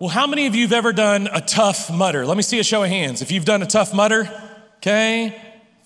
Well, how many of you have ever done a tough mudder? Let me see a show of hands. If you've done a tough mudder, okay.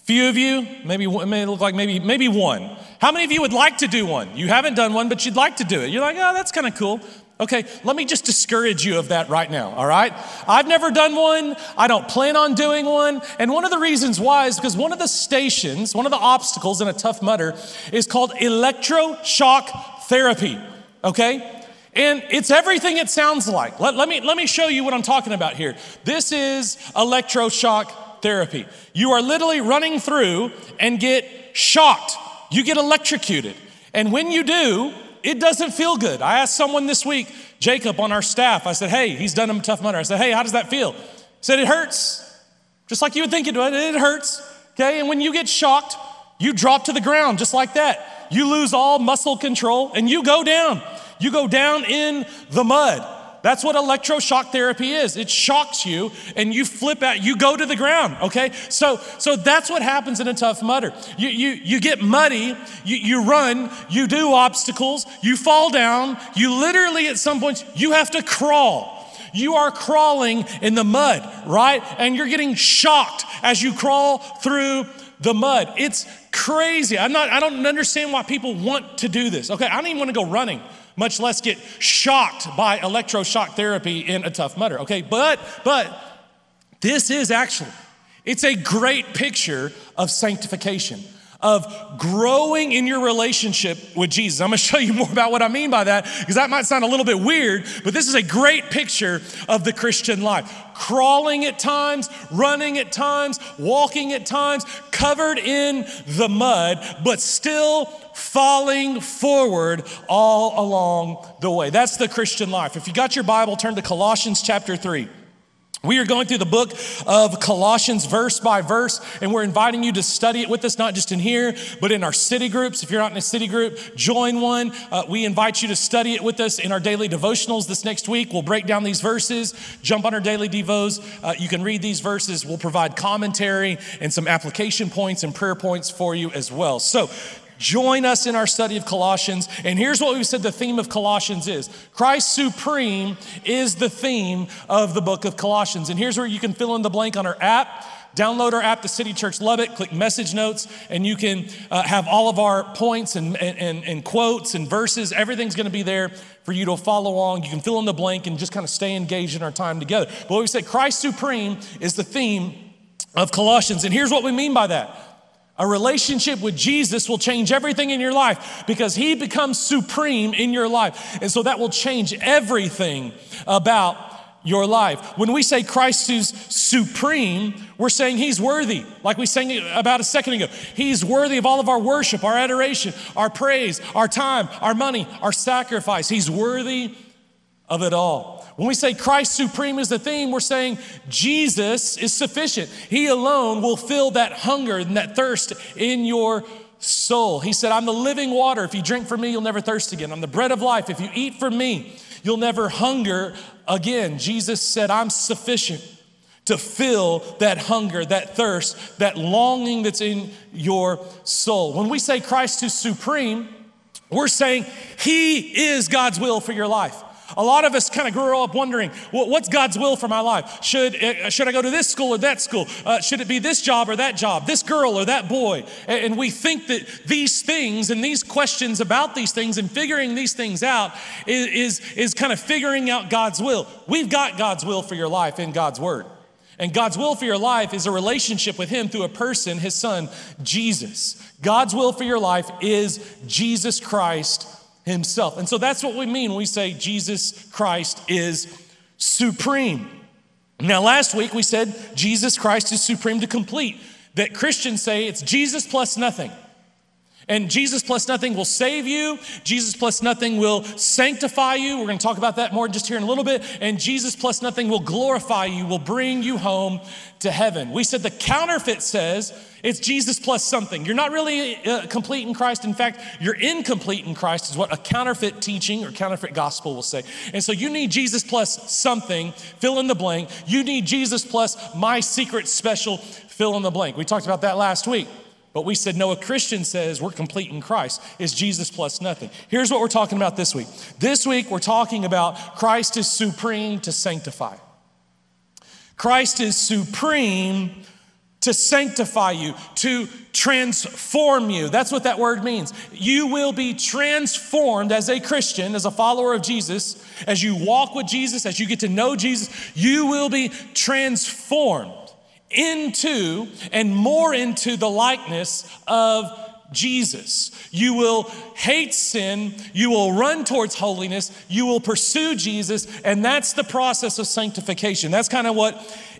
Few of you, maybe it may look like maybe maybe one. How many of you would like to do one? You haven't done one, but you'd like to do it. You're like, oh, that's kind of cool. Okay, let me just discourage you of that right now, all right? I've never done one. I don't plan on doing one. And one of the reasons why is because one of the stations, one of the obstacles in a tough mudder is called electroshock therapy, okay? And it's everything it sounds like. Let, let, me, let me show you what I'm talking about here. This is electroshock therapy. You are literally running through and get shocked, you get electrocuted. And when you do, it doesn't feel good. I asked someone this week, Jacob on our staff, I said, hey, he's done a tough mudder. I said, hey, how does that feel? He said, it hurts. Just like you would think it would, it hurts. Okay, and when you get shocked, you drop to the ground just like that. You lose all muscle control and you go down. You go down in the mud. That's what electroshock therapy is. It shocks you and you flip out, you go to the ground, okay? So, so that's what happens in a tough mudder. You, you, you get muddy, you, you run, you do obstacles, you fall down, you literally at some point, you have to crawl. You are crawling in the mud, right? And you're getting shocked as you crawl through the mud. It's crazy. I'm not, I don't understand why people want to do this. Okay, I don't even want to go running much less get shocked by electroshock therapy in a tough mudder. Okay, but, but this is actually, it's a great picture of sanctification of growing in your relationship with Jesus. I'm gonna show you more about what I mean by that because that might sound a little bit weird, but this is a great picture of the Christian life. Crawling at times, running at times, walking at times, covered in the mud, but still falling forward all along the way. That's the Christian life. If you got your Bible, turn to Colossians chapter 3. We are going through the book of Colossians verse by verse, and we're inviting you to study it with us, not just in here, but in our city groups. If you're not in a city group, join one. Uh, we invite you to study it with us in our daily devotionals this next week. We'll break down these verses, jump on our daily devos. Uh, you can read these verses. We'll provide commentary and some application points and prayer points for you as well. So, Join us in our study of Colossians. And here's what we said the theme of Colossians is Christ Supreme is the theme of the book of Colossians. And here's where you can fill in the blank on our app. Download our app, the City Church Lubbock, click message notes, and you can uh, have all of our points and, and, and quotes and verses. Everything's going to be there for you to follow along. You can fill in the blank and just kind of stay engaged in our time together. But we said, Christ Supreme is the theme of Colossians. And here's what we mean by that a relationship with Jesus will change everything in your life because he becomes supreme in your life. And so that will change everything about your life. When we say Christ is supreme, we're saying he's worthy. Like we sang about a second ago. He's worthy of all of our worship, our adoration, our praise, our time, our money, our sacrifice. He's worthy of it all. When we say Christ supreme is the theme, we're saying Jesus is sufficient. He alone will fill that hunger and that thirst in your soul. He said, I'm the living water. If you drink from me, you'll never thirst again. I'm the bread of life. If you eat from me, you'll never hunger again. Jesus said, I'm sufficient to fill that hunger, that thirst, that longing that's in your soul. When we say Christ is supreme, we're saying He is God's will for your life. A lot of us kind of grow up wondering, well, what's God's will for my life? Should, uh, should I go to this school or that school? Uh, should it be this job or that job, this girl or that boy? And, and we think that these things and these questions about these things and figuring these things out is, is, is kind of figuring out God's will. We've got God's will for your life in God's Word. And God's will for your life is a relationship with Him through a person, His Son, Jesus. God's will for your life is Jesus Christ himself. And so that's what we mean when we say Jesus Christ is supreme. Now, last week we said Jesus Christ is supreme to complete, that Christians say it's Jesus plus nothing. And Jesus plus nothing will save you. Jesus plus nothing will sanctify you. We're going to talk about that more just here in a little bit. And Jesus plus nothing will glorify you, will bring you home to heaven. We said the counterfeit says it's Jesus plus something. You're not really uh, complete in Christ. In fact, you're incomplete in Christ, is what a counterfeit teaching or counterfeit gospel will say. And so you need Jesus plus something, fill in the blank. You need Jesus plus my secret special, fill in the blank. We talked about that last week. But we said, no, a Christian says we're complete in Christ. Is Jesus plus nothing. Here's what we're talking about this week. This week, we're talking about Christ is supreme to sanctify. Christ is supreme to sanctify you, to transform you. That's what that word means. You will be transformed as a Christian, as a follower of Jesus, as you walk with Jesus, as you get to know Jesus, you will be transformed into and more into the likeness of Jesus. You will hate sin, you will run towards holiness, you will pursue Jesus, and that's the process of sanctification. That's kind of what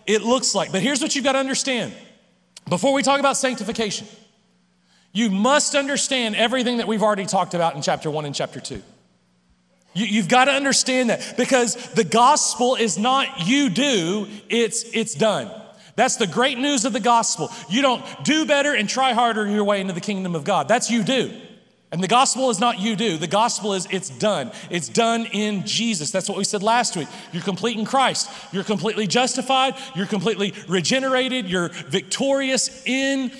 it looks like. But here's what you've got to understand before we talk about sanctification, you must understand everything that we've already talked about in chapter one and chapter two. You, have got to understand that because the gospel is not you do, it's, it's done. That's the great news of the gospel. You don't do better and try harder your way into the kingdom of God. That's you do. And the gospel is not you do. The gospel is it's done. It's done in Jesus. That's what we said last week. You're complete in Christ. You're completely justified. You're completely regenerated. You're victorious in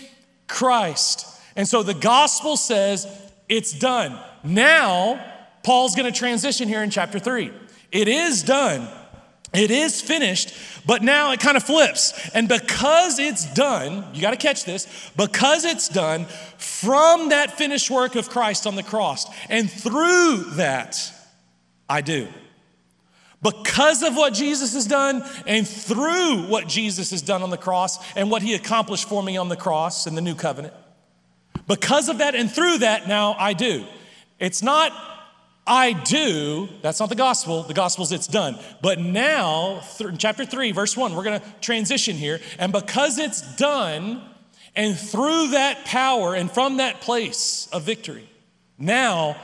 Christ. And so the gospel says it's done. Now, Paul's going to transition here in chapter 3. It is done. It is finished, but now it kind of flips. And because it's done, you got to catch this, because it's done from that finished work of Christ on the cross, and through that, I do. Because of what Jesus has done, and through what Jesus has done on the cross, and what he accomplished for me on the cross in the new covenant, because of that and through that, now I do. It's not I do, that's not the gospel. The gospel's it's done. But now, th- chapter 3, verse 1, we're going to transition here. And because it's done, and through that power and from that place of victory, now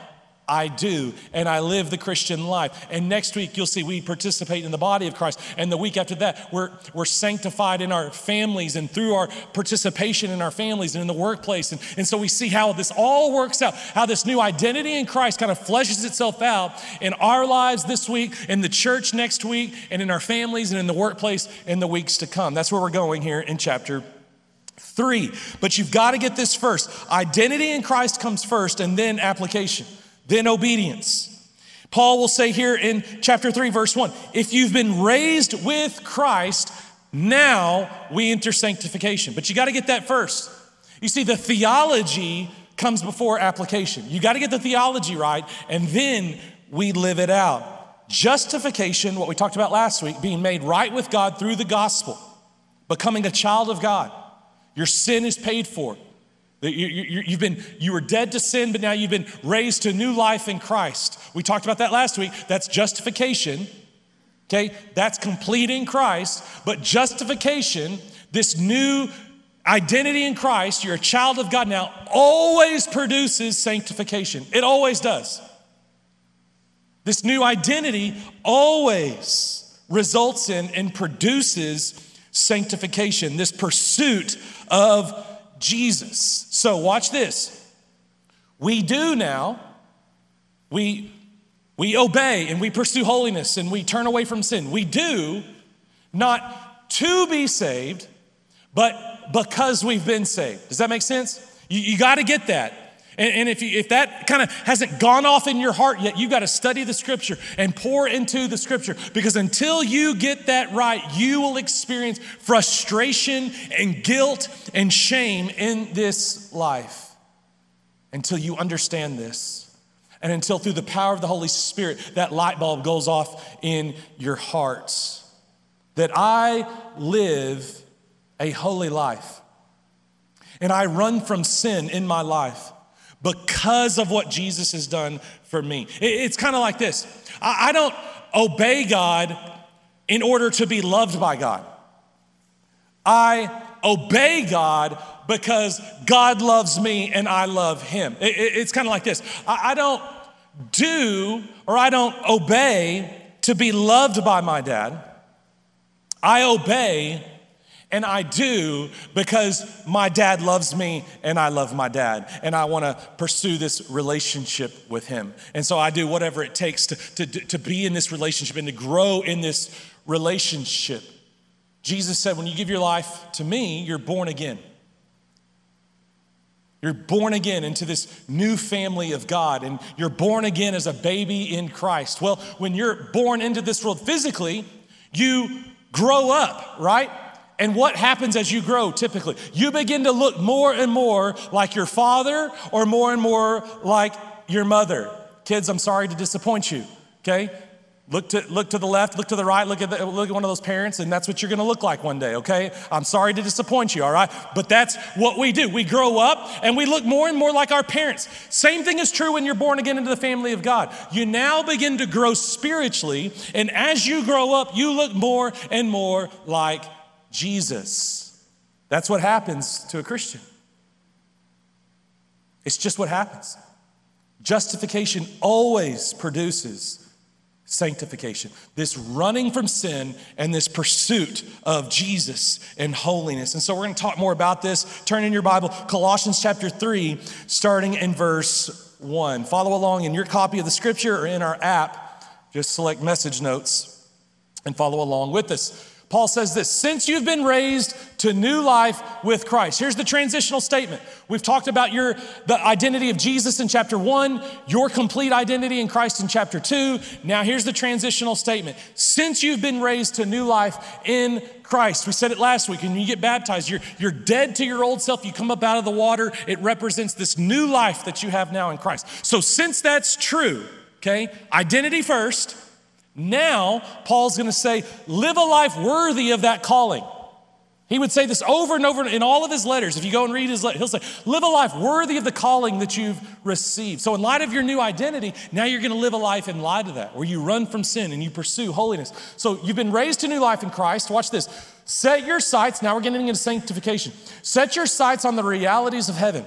I do, and I live the Christian life. And next week, you'll see we participate in the body of Christ. And the week after that, we're, we're sanctified in our families and through our participation in our families and in the workplace. And, and so we see how this all works out, how this new identity in Christ kind of fleshes itself out in our lives this week, in the church next week, and in our families and in the workplace in the weeks to come. That's where we're going here in chapter three. But you've got to get this first. Identity in Christ comes first, and then application then obedience. Paul will say here in chapter 3, verse 1 if you've been raised with Christ, now we enter sanctification. But you got to get that first. You see, the theology comes before application. You got to get the theology right, and then we live it out. Justification, what we talked about last week, being made right with God through the gospel, becoming a child of God. Your sin is paid for. You, have been, you were dead to sin, but now you've been raised to new life in Christ. We talked about that last week. That's justification. Okay, that's complete in Christ. But justification, this new identity in Christ, you're a child of God now, always produces sanctification. It always does. This new identity always results in and produces sanctification, this pursuit of Jesus. So watch this. We do now, we, we obey and we pursue holiness and we turn away from sin. We do not to be saved, but because we've been saved. Does that make sense? You, you got to get that. And, and if, you, if that kind of hasn't gone off in your heart yet, you've got to study the scripture and pour into the scripture because until you get that right, you will experience frustration and guilt and shame in this life until you understand this. And until through the power of the Holy Spirit, that light bulb goes off in your hearts. That I live a holy life. And I run from sin in my life because of what Jesus has done for me. It's kind of like this I don't obey God in order to be loved by God. I obey God because God loves me and I love him. It's kind of like this I don't do or I don't obey to be loved by my dad. I obey and I do because my dad loves me and I love my dad. And I want to pursue this relationship with him. And so I do whatever it takes to, to, to be in this relationship and to grow in this relationship. Jesus said, when you give your life to me, you're born again. You're born again into this new family of God, and you're born again as a baby in Christ. Well, when you're born into this world physically, you grow up, right? And what happens as you grow typically? You begin to look more and more like your father or more and more like your mother. Kids, I'm sorry to disappoint you, okay? Look to, look to the left, look to the right, look at, the, look at one of those parents, and that's what you're gonna look like one day, okay? I'm sorry to disappoint you, all right? But that's what we do. We grow up and we look more and more like our parents. Same thing is true when you're born again into the family of God. You now begin to grow spiritually, and as you grow up, you look more and more like Jesus. That's what happens to a Christian. It's just what happens. Justification always produces sanctification, this running from sin and this pursuit of Jesus and holiness. And so we're going to talk more about this. Turn in your Bible, Colossians chapter 3, starting in verse 1. Follow along in your copy of the scripture or in our app. Just select message notes and follow along with us. Paul says this since you've been raised to new life with Christ. Here's the transitional statement. We've talked about your the identity of Jesus in chapter 1, your complete identity in Christ in chapter 2. Now here's the transitional statement. Since you've been raised to new life in Christ. We said it last week, and you get baptized, you're, you're dead to your old self. You come up out of the water. It represents this new life that you have now in Christ. So, since that's true, okay, identity first, now, Paul's going to say, live a life worthy of that calling. He would say this over and over in all of his letters. If you go and read his letter, he'll say, live a life worthy of the calling that you've received. So, in light of your new identity, now you're going to live a life in light of that, where you run from sin and you pursue holiness. So, you've been raised to new life in Christ. Watch this. Set your sights, now we're getting into sanctification. Set your sights on the realities of heaven,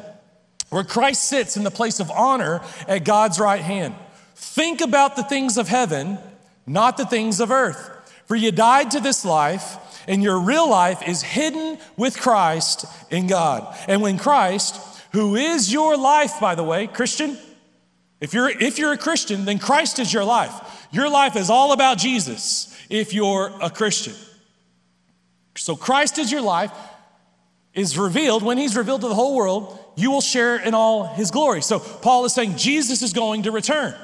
where Christ sits in the place of honor at God's right hand. Think about the things of heaven not the things of earth. For you died to this life, and your real life is hidden with Christ in God. And when Christ, who is your life, by the way, Christian, if you're, if you're a Christian, then Christ is your life. Your life is all about Jesus if you're a Christian. So Christ is your life, is revealed. When he's revealed to the whole world, you will share in all his glory. So Paul is saying Jesus is going to return.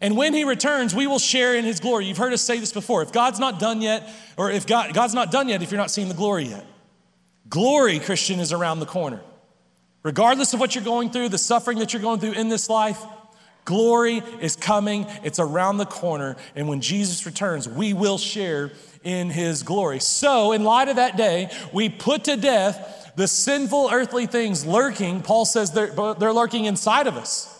And when he returns, we will share in his glory. You've heard us say this before. If God's not done yet, or if God, God's not done yet, if you're not seeing the glory yet, glory, Christian, is around the corner. Regardless of what you're going through, the suffering that you're going through in this life, glory is coming. It's around the corner. And when Jesus returns, we will share in his glory. So, in light of that day, we put to death the sinful earthly things lurking. Paul says they're, they're lurking inside of us,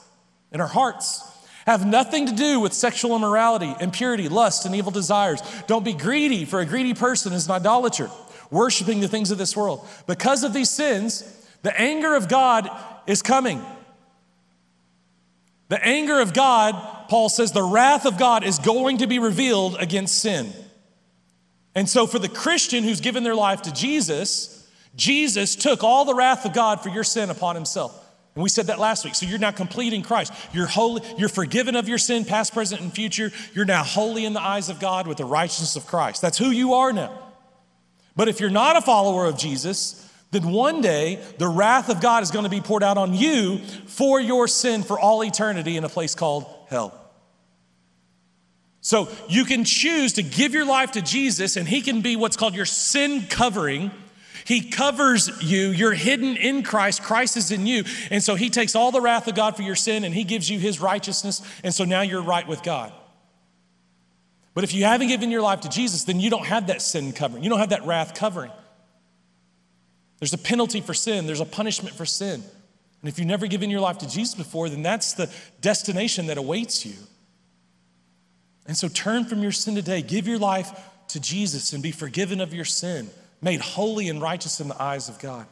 in our hearts have nothing to do with sexual immorality, impurity, lust, and evil desires. Don't be greedy, for a greedy person is an idolater, worshiping the things of this world. Because of these sins, the anger of God is coming. The anger of God, Paul says, the wrath of God is going to be revealed against sin. And so, for the Christian who's given their life to Jesus, Jesus took all the wrath of God for your sin upon himself. And we said that last week. So you're now complete in Christ. You're holy, you're forgiven of your sin, past, present, and future. You're now holy in the eyes of God with the righteousness of Christ. That's who you are now. But if you're not a follower of Jesus, then one day the wrath of God is going to be poured out on you for your sin for all eternity in a place called hell. So you can choose to give your life to Jesus, and He can be what's called your sin covering he covers you. You're hidden in Christ. Christ is in you. And so He takes all the wrath of God for your sin and He gives you His righteousness. And so now you're right with God. But if you haven't given your life to Jesus, then you don't have that sin covering. You don't have that wrath covering. There's a penalty for sin, there's a punishment for sin. And if you've never given your life to Jesus before, then that's the destination that awaits you. And so turn from your sin today. Give your life to Jesus and be forgiven of your sin made holy and righteous in the eyes of God.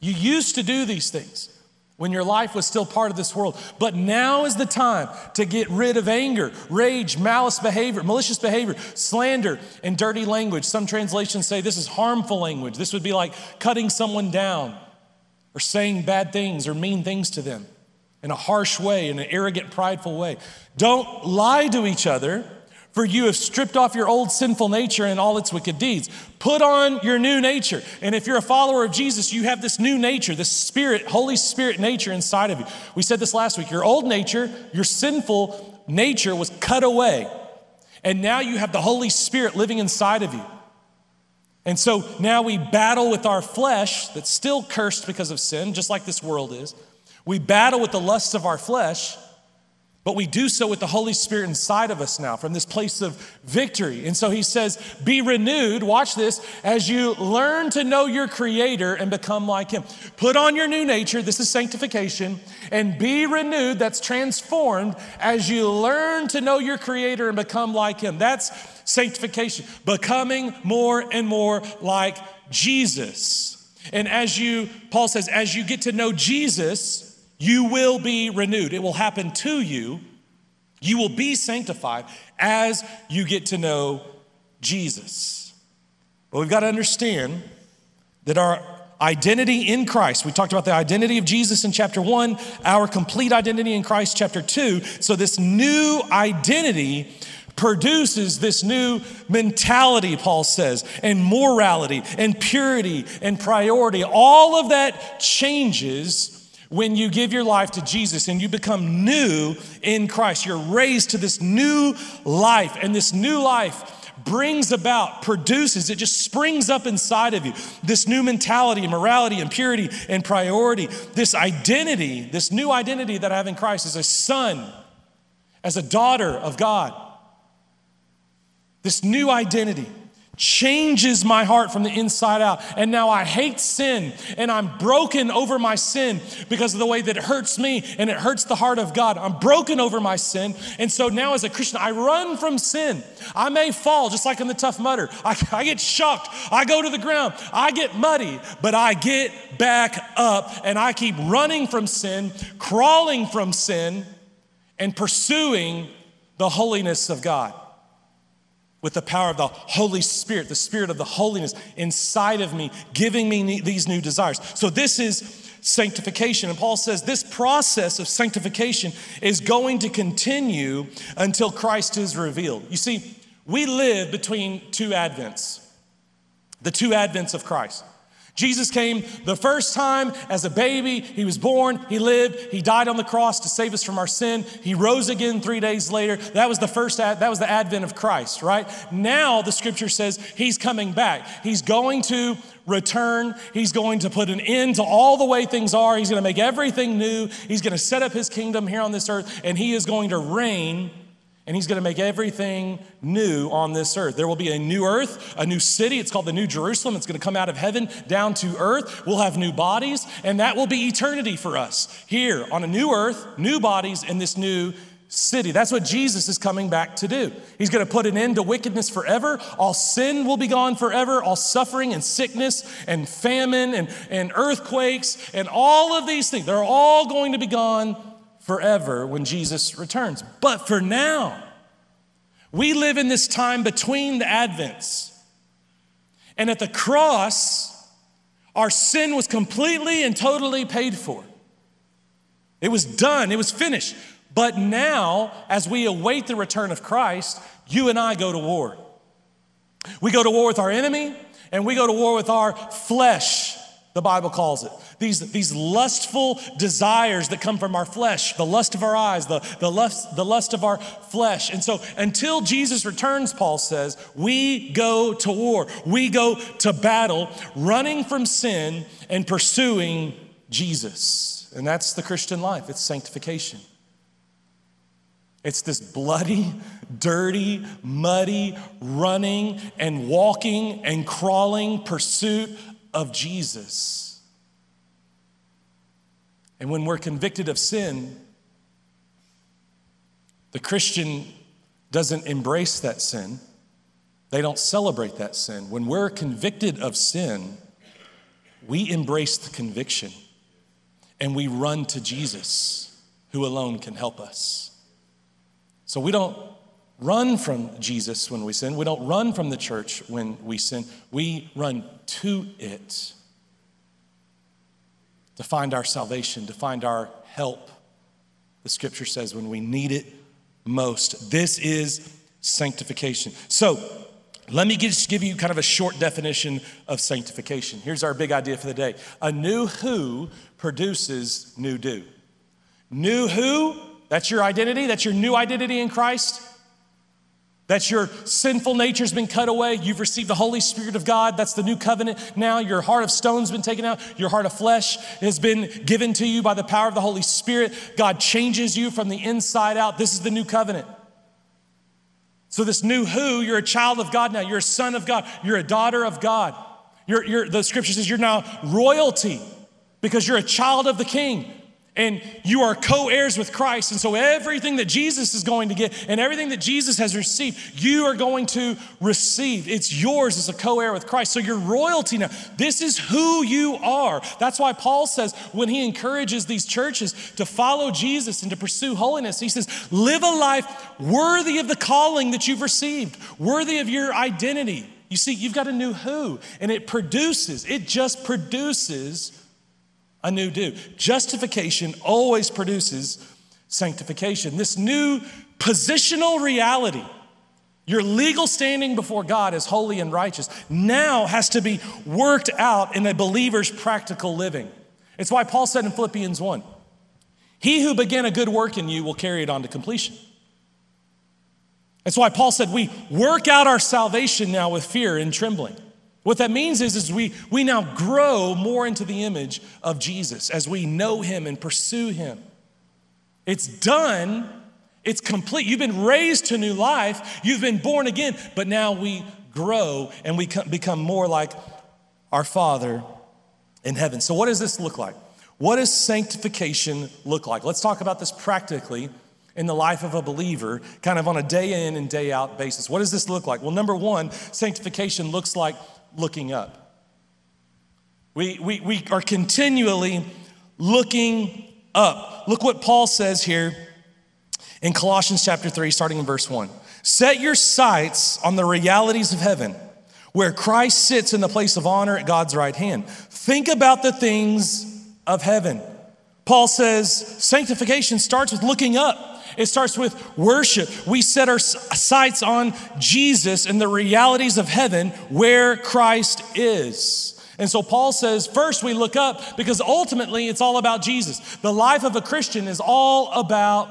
You used to do these things when your life was still part of this world. But now is the time to get rid of anger, rage, malice behavior, malicious behavior, slander, and dirty language. Some translations say this is harmful language. This would be like cutting someone down or saying bad things or mean things to them in a harsh way, in an arrogant, prideful way. Don't lie to each other For you have stripped off your old sinful nature and all its wicked deeds. Put on your new nature. And if you're a follower of Jesus, you have this new nature, this spirit, Holy Spirit nature inside of you. We said this last week. Your old nature, your sinful nature was cut away. And now you have the Holy Spirit living inside of you. And so now we battle with our flesh that's still cursed because of sin, just like this world is. We battle with the lusts of our flesh but we do so with the Holy Spirit inside of us now from this place of victory. And so he says, Be renewed, watch this, as you learn to know your Creator and become like Him. Put on your new nature, this is sanctification, and be renewed, that's transformed, as you learn to know your Creator and become like Him. That's sanctification, becoming more and more like Jesus. And as you, Paul says, as you get to know Jesus, you will be renewed. It will happen to you. You will be sanctified as you get to know Jesus. But we've got to understand that our identity in Christ, we talked about the identity of Jesus in chapter one, our complete identity in Christ, chapter two. So, this new identity produces this new mentality, Paul says, and morality and purity and priority. All of that changes when you give your life to Jesus and you become new in Christ, you're raised to this new life, and this new life brings about, produces, it just springs up inside of you. This new mentality and morality and purity and priority, this identity, this new identity that I have in Christ as a son, as a daughter of God. This new identity changes my heart from the inside out. And now I hate sin and I'm broken over my sin because of the way that it hurts me and it hurts the heart of God. I'm broken over my sin. And so now as a Christian, I run from sin. I may fall just like in the Tough Mudder. I, I get shocked. I go to the ground. I get muddy, but I get back up and I keep running from sin, crawling from sin, and pursuing the holiness of God with the power of the Holy Spirit, the Spirit of the holiness inside of me, giving me these new desires. So, this is sanctification. And Paul says this process of sanctification is going to continue until Christ is revealed. You see, we live between two advents, the two advents of Christ. Jesus came the first time as a baby. He was born, he lived, he died on the cross to save us from our sin. He rose again 3 days later. That was the first that was the advent of Christ, right? Now the scripture says he's coming back. He's going to return. He's going to put an end to all the way things are. He's going to make everything new. He's going to set up his kingdom here on this earth and he is going to reign and he's going to make everything new on this earth. There will be a new earth, a new city. It's called the New Jerusalem. It's going to come out of heaven down to earth. We'll have new bodies, and that will be eternity for us here on a new earth, new bodies in this new city. That's what Jesus is coming back to do. He's going to put an end to wickedness forever. All sin will be gone forever. All suffering and sickness and famine and, and earthquakes and all of these things, they're all going to be gone forever when Jesus returns. But for now, we live in this time between the Advents. And at the cross, our sin was completely and totally paid for. It was done, it was finished. But now, as we await the return of Christ, you and I go to war. We go to war with our enemy, and we go to war with our flesh, the Bible calls it. These, these lustful desires that come from our flesh, the lust of our eyes, the, the, lust, the lust of our flesh. And so until Jesus returns, Paul says, we go to war. We go to battle, running from sin and pursuing Jesus. And that's the Christian life, it's sanctification. It's this bloody, dirty, muddy, running and walking and crawling pursuit of Jesus. And when we're convicted of sin, the Christian doesn't embrace that sin. They don't celebrate that sin. When we're convicted of sin, we embrace the conviction and we run to Jesus, who alone can help us. So we don't run from Jesus when we sin. We don't run from the church when we sin. We run to it to find our salvation, to find our help. The scripture says when we need it most. This is sanctification. So, let me just give you kind of a short definition of sanctification. Here's our big idea for the day a new who produces new do. New who, that's your identity, that's your new identity in Christ. That's your sinful nature's been cut away. You've received the Holy Spirit of God. That's the new covenant. Now your heart of stone's been taken out. Your heart of flesh has been given to you by the power of the Holy Spirit. God changes you from the inside out. This is the new covenant. So, this new who, you're a child of God now. You're a son of God. You're a daughter of God. You're, you're, the scripture says you're now royalty because you're a child of the king and you are co heirs with Christ. And so, everything that Jesus is going to get and everything that Jesus has received, you are going to receive. It's yours as a co heir with Christ. So, you're royalty now. This is who you are. That's why Paul says when he encourages these churches to follow Jesus and to pursue holiness, he says, Live a life worthy of the calling that you've received, worthy of your identity. You see, you've got a new who, and it produces, it just produces a new do. Justification always produces sanctification. This new positional reality, your legal standing before God as holy and righteous, now has to be worked out in a believer's practical living. It's why Paul said in Philippians 1 He who began a good work in you will carry it on to completion. That's why Paul said, We work out our salvation now with fear and trembling. What that means is, is we, we now grow more into the image of Jesus as we know him and pursue him. It's done, it's complete. You've been raised to new life, you've been born again, but now we grow and we become more like our Father in heaven. So, what does this look like? What does sanctification look like? Let's talk about this practically in the life of a believer, kind of on a day in and day out basis. What does this look like? Well, number one, sanctification looks like looking up. We, we, we are continually looking up. Look what Paul says here in Colossians chapter 3, starting in verse 1. Set your sights on the realities of heaven, where Christ sits in the place of honor at God's right hand. Think about the things of heaven. Paul says sanctification starts with looking up. It starts with worship. We set our sights on Jesus and the realities of heaven where Christ is. And so Paul says, first we look up because ultimately it's all about Jesus. The life of a Christian is all about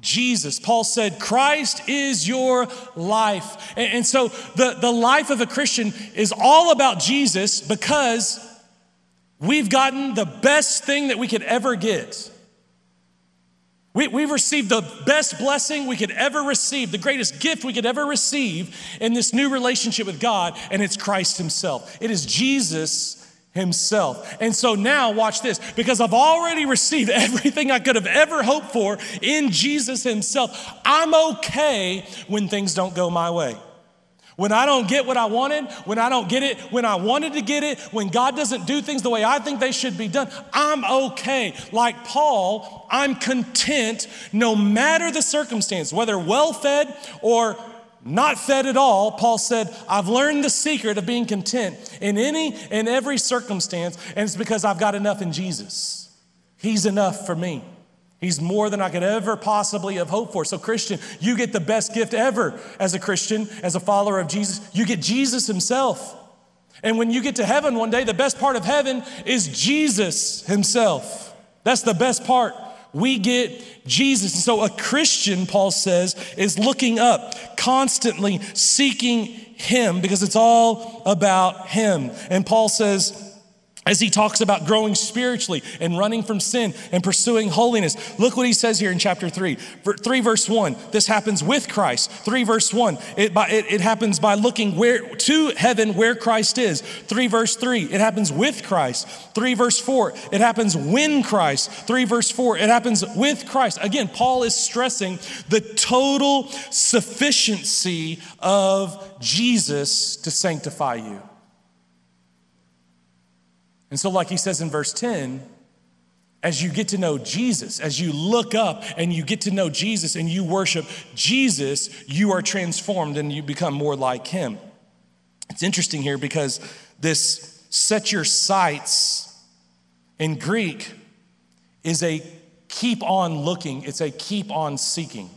Jesus. Paul said, Christ is your life. And, so the, the life of a Christian is all about Jesus because we've gotten the best thing that we could ever get. We, we've received the best blessing we could ever receive, the greatest gift we could ever receive in this new relationship with God, and it's Christ Himself. It is Jesus Himself. And so now, watch this because I've already received everything I could have ever hoped for in Jesus Himself. I'm okay when things don't go my way. When I don't get what I wanted, when I don't get it when I wanted to get it, when God doesn't do things the way I think they should be done, I'm okay. Like Paul, I'm content no matter the circumstance, whether well fed or not fed at all, Paul said, I've learned the secret of being content in any and every circumstance, and it's because I've got enough in Jesus. He's enough for me. He's more than I could ever possibly have hoped for. So, Christian, you get the best gift ever as a Christian, as a follower of Jesus. You get Jesus Himself. And when you get to heaven one day, the best part of heaven is Jesus Himself. That's the best part. We get Jesus. And so, a Christian, Paul says, is looking up, constantly seeking Him because it's all about Him. And Paul says, as he talks about growing spiritually and running from sin and pursuing holiness. Look what he says here in chapter 3. 3 verse 1, this happens with Christ. 3 verse 1, it, by, it, it happens by looking where to heaven where Christ is. 3 verse 3, it happens with Christ. 3 verse 4, it happens when Christ. 3 verse 4, it happens with Christ. Again, Paul is stressing the total sufficiency of Jesus to sanctify you. And so, like he says in verse 10, as you get to know Jesus, as you look up and you get to know Jesus and you worship Jesus, you are transformed and you become more like him. It's interesting here because this set your sights in Greek is a keep on looking, it's a keep on seeking.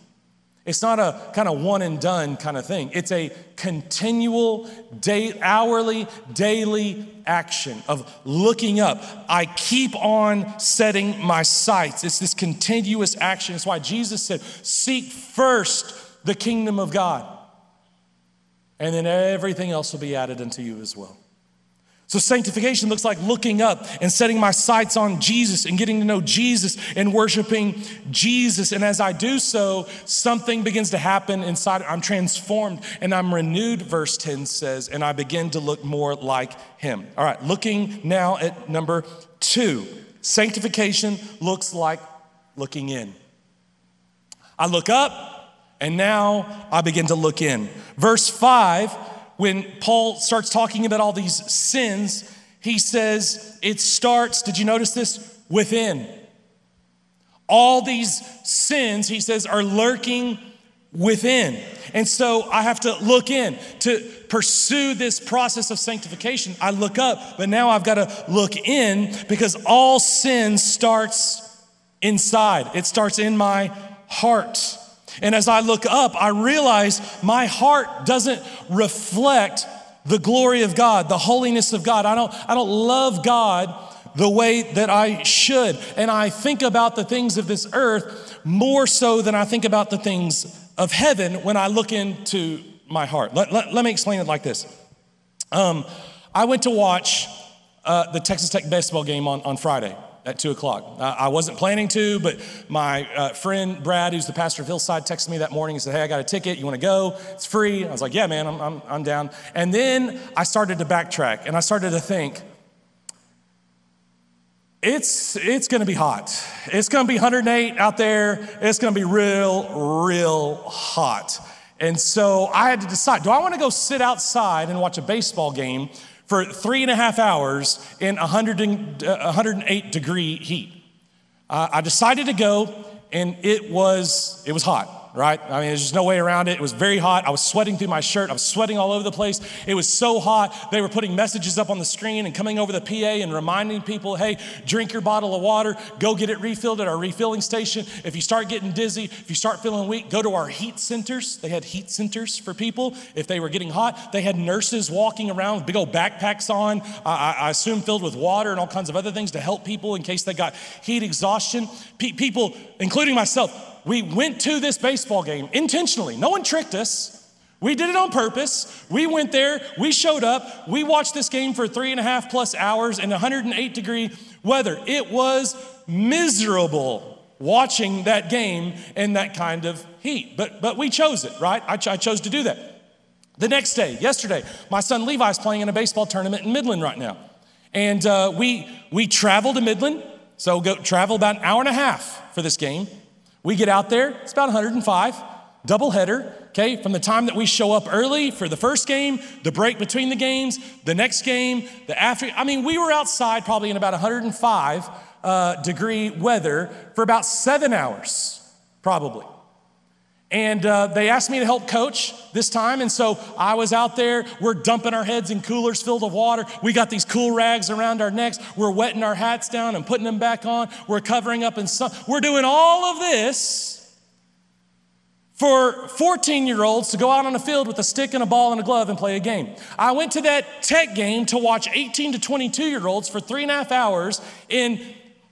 It's not a kind of one and done kind of thing. It's a continual, day, hourly, daily action of looking up. I keep on setting my sights. It's this continuous action. It's why Jesus said, Seek first the kingdom of God, and then everything else will be added unto you as well. So, sanctification looks like looking up and setting my sights on Jesus and getting to know Jesus and worshiping Jesus. And as I do so, something begins to happen inside. I'm transformed and I'm renewed, verse 10 says, and I begin to look more like Him. All right, looking now at number two. Sanctification looks like looking in. I look up and now I begin to look in. Verse 5 when Paul starts talking about all these sins, he says it starts, did you notice this? Within. All these sins, he says, are lurking within. And so I have to look in to pursue this process of sanctification. I look up, but now I've got to look in because all sin starts inside, it starts in my heart. And as I look up, I realize my heart doesn't reflect the glory of God, the holiness of God. I don't, I don't love God the way that I should. And I think about the things of this earth more so than I think about the things of heaven when I look into my heart. Let, let, let me explain it like this. Um, I went to watch uh, the Texas Tech baseball game on, on Friday at two o'clock. I wasn't planning to, but my uh, friend Brad, who's the pastor of Hillside, texted me that morning and said, Hey, I got a ticket. You want to go? It's free. I was like, Yeah, man, I'm, I'm, I'm down. And then I started to backtrack and I started to think, it's, it's going to be hot. It's going to be 108 out there. It's going to be real, real hot. And so I had to decide do I want to go sit outside and watch a baseball game for three and a half hours in 100 and, uh, 108 degree heat. Uh, I decided to go, and it was, it was right? I mean, there's just no way around it. It was very hot. I was sweating through my shirt. I was sweating all over the place. It was so hot. They were putting messages up on the screen and coming over the PA and reminding people, hey, drink your bottle of water, go get it refilled at our refilling station. If you start getting dizzy, if you start feeling weak, go to our heat centers. They had heat centers for people if they were getting hot. They had nurses walking around with big old backpacks on, I, I assume filled with water and all kinds of other things to help people in case they got heat exhaustion. Pe- people, including myself, we went to this baseball game intentionally. No one tricked us. We did it on purpose. We went there, we showed up, we watched this game for three and a half plus hours in 108 degree weather. It was miserable watching that game in that kind of heat. But, but we chose it, right? I, ch- I chose to do that. The next day, yesterday, my son Levi's playing in a baseball tournament in Midland right now. And uh, we, we traveled to Midland, so go travel about an hour and a half for this game. We get out there, it's about 105, double header, okay? From the time that we show up early for the first game, the break between the games, the next game, the after. I mean, we were outside probably in about 105 uh, degree weather for about seven hours, probably. And uh, they asked me to help coach this time. And so I was out there. We're dumping our heads in coolers filled with water. We got these cool rags around our necks. We're wetting our hats down and putting them back on. We're covering up in sun. We're doing all of this for 14 year olds to go out on a field with a stick and a ball and a glove and play a game. I went to that tech game to watch 18 to 22 year olds for three and a half hours in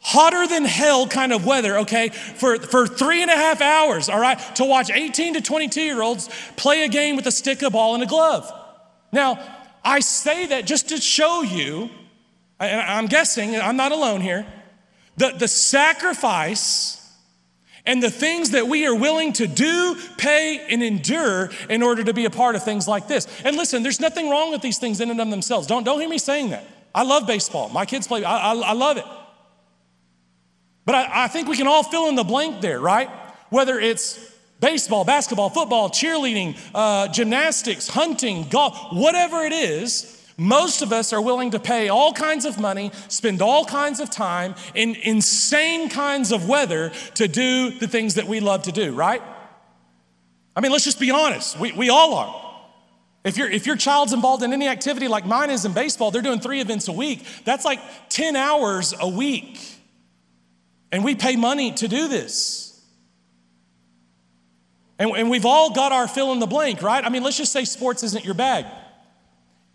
hotter than hell kind of weather, okay, for, for three and a half hours, all right, to watch 18 to 22 year olds play a game with a stick, a ball, and a glove. Now, I say that just to show you, and I'm guessing, I'm not alone here, the, the sacrifice and the things that we are willing to do, pay, and endure in order to be a part of things like this. And listen, there's nothing wrong with these things in and of themselves. Don't, don't hear me saying that. I love baseball. My kids play, I, I, I love it. But I, I think we can all fill in the blank there, right? Whether it's baseball, basketball, football, cheerleading, uh, gymnastics, hunting, golf, whatever it is, most of us are willing to pay all kinds of money, spend all kinds of time in insane kinds of weather to do the things that we love to do, right? I mean, let's just be honest. We, we all are. If, you if your child's involved in any activity like mine is in baseball, they're doing three events a week. That's like 10 hours a week. And we pay money to do this. And, and we've all got our fill in the blank, right? I mean, let's just say sports isn't your bag.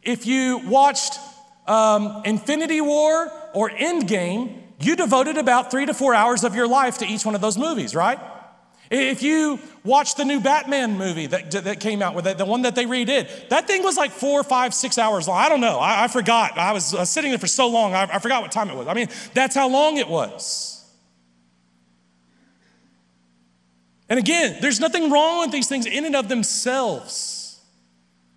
If you watched um, Infinity War or Endgame, you devoted about three to four hours of your life to each one of those movies, right? If you watch the new Batman movie that, that came out with it, the one that they redid, that thing was like four, five, six hours long. I don't know. I, I forgot. I was sitting there for so long, I, I forgot what time it was. I mean, that's how long it was. And again, there's nothing wrong with these things in and of themselves.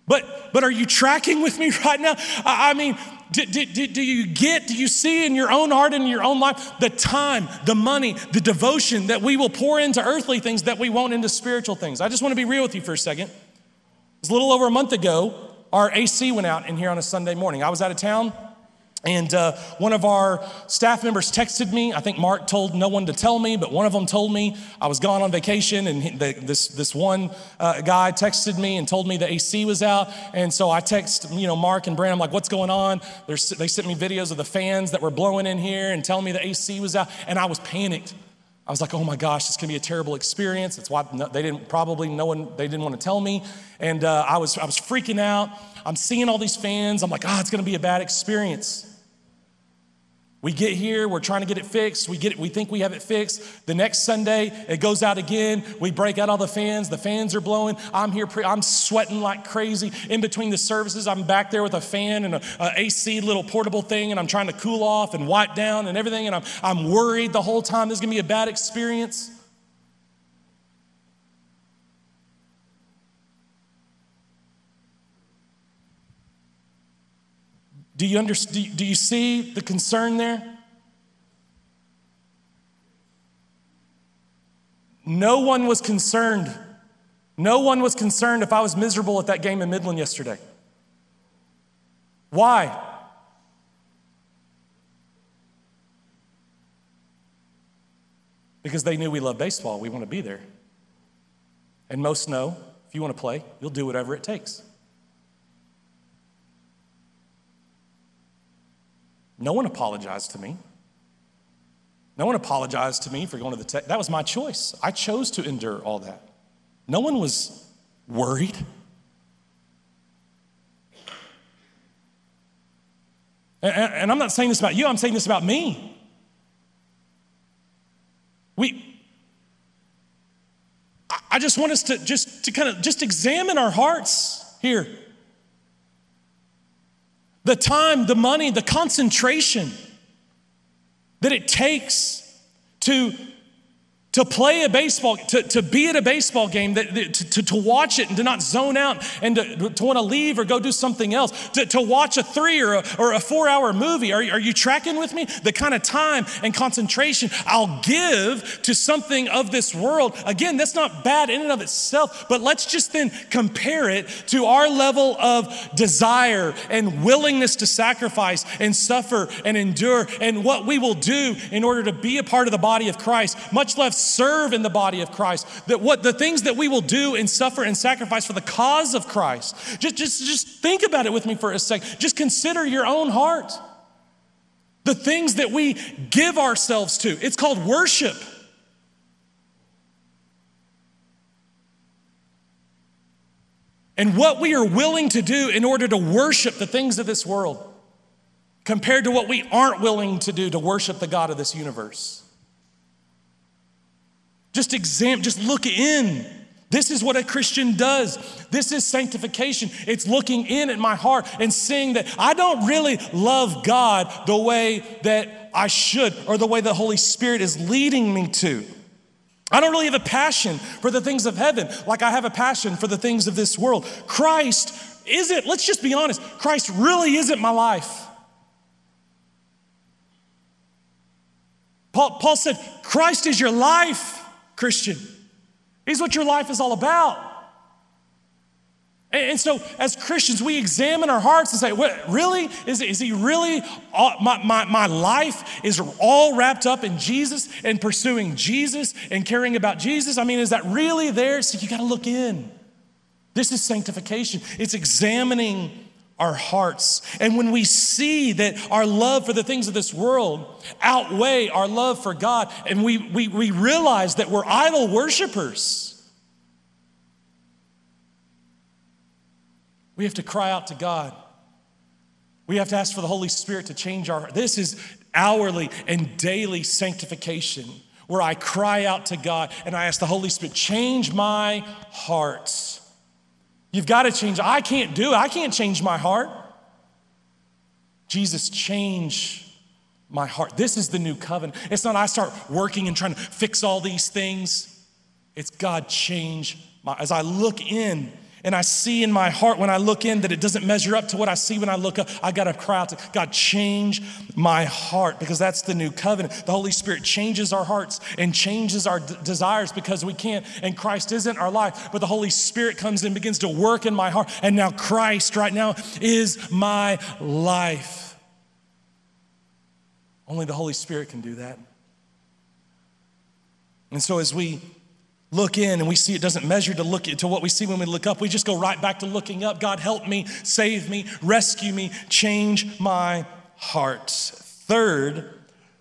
But, but are you tracking with me right now? I, I mean, do, do, do, you get, do you see in your own heart and in your own life the time, the money, the devotion that we will pour into earthly things that we won't into spiritual things? I just want to be real with you for a second. It was a little over a month ago, our AC went out in here on a Sunday morning. I was out of town. And uh, one of our staff members texted me. I think Mark told no one to tell me, but one of them told me I was gone on vacation. And he, the, this, this one uh, guy texted me and told me the AC was out. And so I texted, you know, Mark and Brandon, I'm like, what's going on? They're, they sent me videos of the fans that were blowing in here and telling me the AC was out. And I was panicked. I was like, oh my gosh, it's gonna be a terrible experience. That's why they didn't probably, no one, they didn't want to tell me. And uh, I, was, I was freaking out. I'm seeing all these fans. I'm like, ah, oh, it's gonna be a bad experience. We get here, we're trying to get it fixed. We get it, we think we have it fixed. The next Sunday, it goes out again. We break out all the fans. The fans are blowing. I'm here, pre- I'm sweating like crazy. In between the services, I'm back there with a fan and a, AC little portable thing, and I'm trying to cool off and wipe down and everything. And I'm, I'm worried the whole time this is gonna be a bad experience. Do you, understand, do you see the concern there? No one was concerned. No one was concerned if I was miserable at that game in Midland yesterday. Why? Because they knew we love baseball. We want to be there. And most know if you want to play, you'll do whatever it takes. No one apologized to me. No one apologized to me for going to the tech. That was my choice. I chose to endure all that. No one was worried. And, and, I'm not saying this about you, I'm saying this about me. We, I just want us to just to kind of just examine our hearts here the time, the money, the concentration that it takes to to play a baseball, to, to be at a baseball game, that, to, to, to watch it and to not zone out and to, to want to leave or go do something else, to, to watch a three or a, or a four hour movie. Are, are you tracking with me? The kind of time and concentration I'll give to something of this world. Again, that's not bad in and of itself, but let's just then compare it to our level of desire and willingness to sacrifice and suffer and endure and what we will do in order to be a part of the body of Christ, much less serve in the body of Christ, that what the things that we will do and suffer and sacrifice for the cause of Christ. Just, just, just think about it with me for a sec. Just consider your own heart. The things that we give ourselves to. It's called worship. And what we are willing to do in order to worship the things of this world compared to what we aren't willing to do to worship the God of this universe. Just examine, just look in. This is what a Christian does. This is sanctification. It's looking in at my heart and seeing that I don't really love God the way that I should or the way the Holy Spirit is leading me to. I don't really have a passion for the things of heaven like I have a passion for the things of this world. Christ isn't, let's just be honest, Christ really isn't my life. Paul, Paul said, Christ is your life. Christian. He's what your life is all about. And, so, as Christians, we examine our hearts and say, what, really? Is, is he really, all, my, my, my life is all wrapped up in Jesus and pursuing Jesus and caring about Jesus? I mean, is that really there? So, you got to look in. This is sanctification, it's examining our hearts. And when we see that our love for the things of this world outweigh our love for God, and we, we, we realize that we're idol worshipers, we have to cry out to God. We have to ask for the Holy Spirit to change our This is hourly and daily sanctification where I cry out to God and I ask the Holy Spirit, change my heart. You've got to change. I can't do it. I can't change my heart. Jesus, change my heart. This is the new covenant. It's not I start working and trying to fix all these things. It's God change my as I look in and I see in my heart when I look in that it doesn't measure up to what I see when I look up, I got to cry out to God, change my heart because that's the new covenant. The Holy Spirit changes our hearts and changes our d- desires because we can't, and Christ isn't our life. But the Holy Spirit comes and begins to work in my heart, and now Christ right now is my life. Only the Holy Spirit can do that. And so as we look in and we see it doesn't measure to look to what we see when we look up we just go right back to looking up god help me save me rescue me change my heart third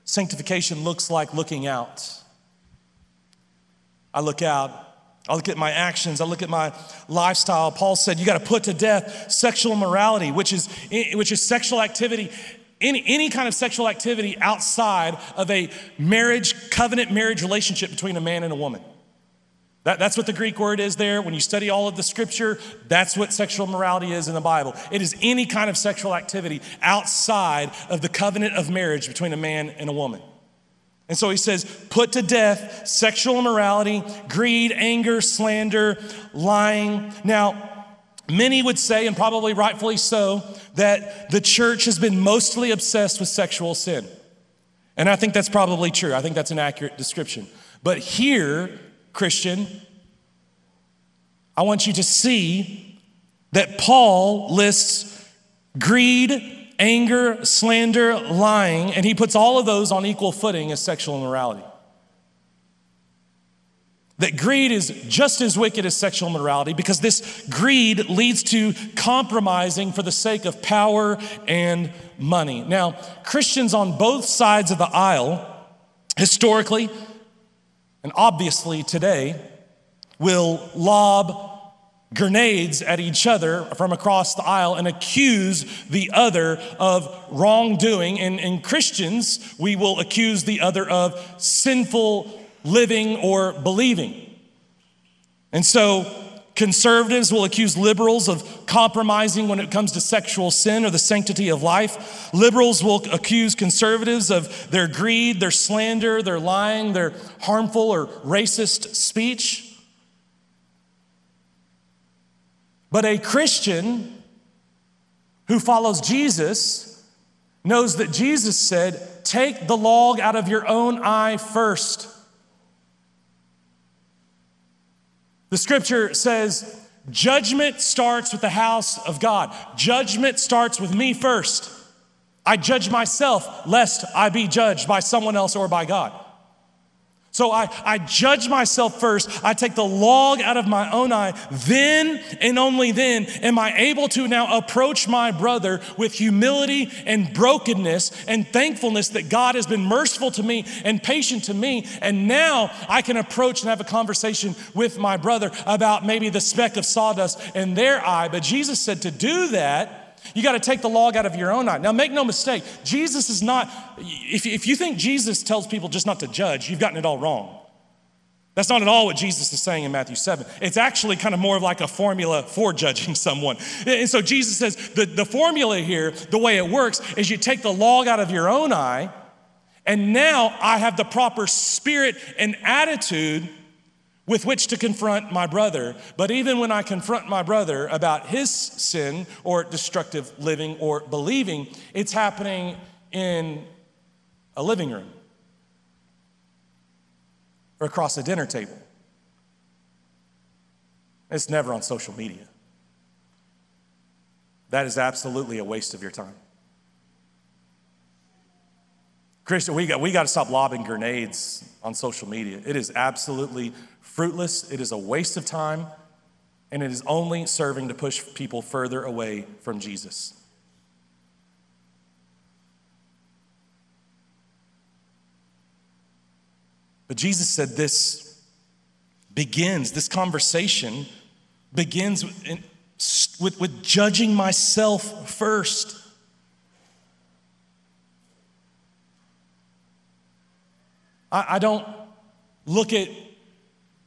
sanctification looks like looking out i look out I look at my actions. I look at my lifestyle. Paul said, You got to put to death sexual immorality, which is, which is sexual activity any, any kind of sexual activity outside of a marriage, covenant marriage relationship between a man and a woman. That, that's what the Greek word is there. When you study all of the scripture, that's what sexual morality is in the Bible. It is any kind of sexual activity outside of the covenant of marriage between a man and a woman. And so he says, put to death sexual immorality, greed, anger, slander, lying. Now, many would say, and probably rightfully so, that the church has been mostly obsessed with sexual sin. And I think that's probably true. I think that's an accurate description. But here, Christian, I want you to see that Paul lists greed, anger, slander, lying, and he puts all of those on equal footing as sexual immorality. That greed is just as wicked as sexual immorality because this greed leads to compromising for the sake of power and money. Now, Christians on both sides of the aisle, historically, and obviously today will lob grenades at each other from across the aisle and accuse the other of wrongdoing. And, Christians, we will accuse the other of sinful living or believing. And so Conservatives will accuse liberals of compromising when it comes to sexual sin or the sanctity of life. Liberals will accuse conservatives of their greed, their slander, their lying, their harmful or racist speech. But a Christian who follows Jesus knows that Jesus said, Take the log out of your own eye first. The scripture says, judgment starts with the house of God. Judgment starts with me first. I judge myself lest I be judged by someone else or by God. So I, I judge myself first. I take the log out of my own eye. Then and only then am I able to now approach my brother with humility and brokenness and thankfulness that God has been merciful to me and patient to me. And now I can approach and have a conversation with my brother about maybe the speck of sawdust in their eye. But Jesus said to do that, you got to take the log out of your own eye. Now, make no mistake, Jesus is not, if, if you think Jesus tells people just not to judge, you've gotten it all wrong. That's not at all what Jesus is saying in Matthew 7. It's actually kind of more of like a formula for judging someone. And so Jesus says the, the formula here, the way it works, is you take the log out of your own eye, and now I have the proper spirit and attitude with which to confront my brother. But even when I confront my brother about his sin or destructive living or believing, it's happening in a living room or across a dinner table. It's never on social media. That is absolutely a waste of your time. Christian, we got, we got to stop lobbing grenades on social media. It is absolutely fruitless, it is a waste of time, and it is only serving to push people further away from Jesus. But Jesus said this begins, this conversation begins in, with, with judging myself first. I, I don't look at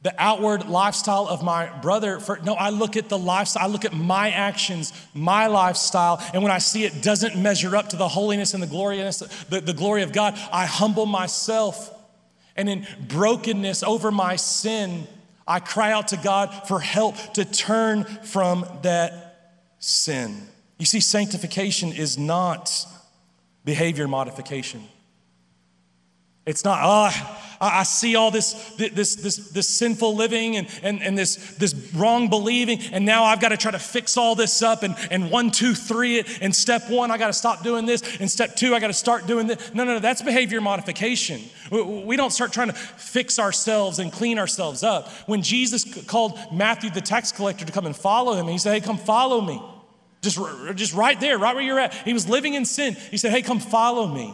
the outward lifestyle of my brother for no i look at the lifestyle i look at my actions my lifestyle and when i see it doesn't measure up to the holiness and the gloriousness the, the glory of god i humble myself. And in brokenness over my sin i cry out to god for help to turn from that sin. You see sanctification is not behavior modification. It's not, oh, I see all this, this, this, this sinful living and, and, and this, this wrong believing, and now I've got to try to fix all this up and, and one, two, three it. And step one, I got to stop doing this. And step two, I got to start doing this. No, no, no, that's behavior modification. We don't start trying to fix ourselves and clean ourselves up. When Jesus called Matthew, the tax collector, to come and follow him, he said, Hey, come follow me. Just, just right there, right where you're at. He was living in sin. He said, Hey, come follow me.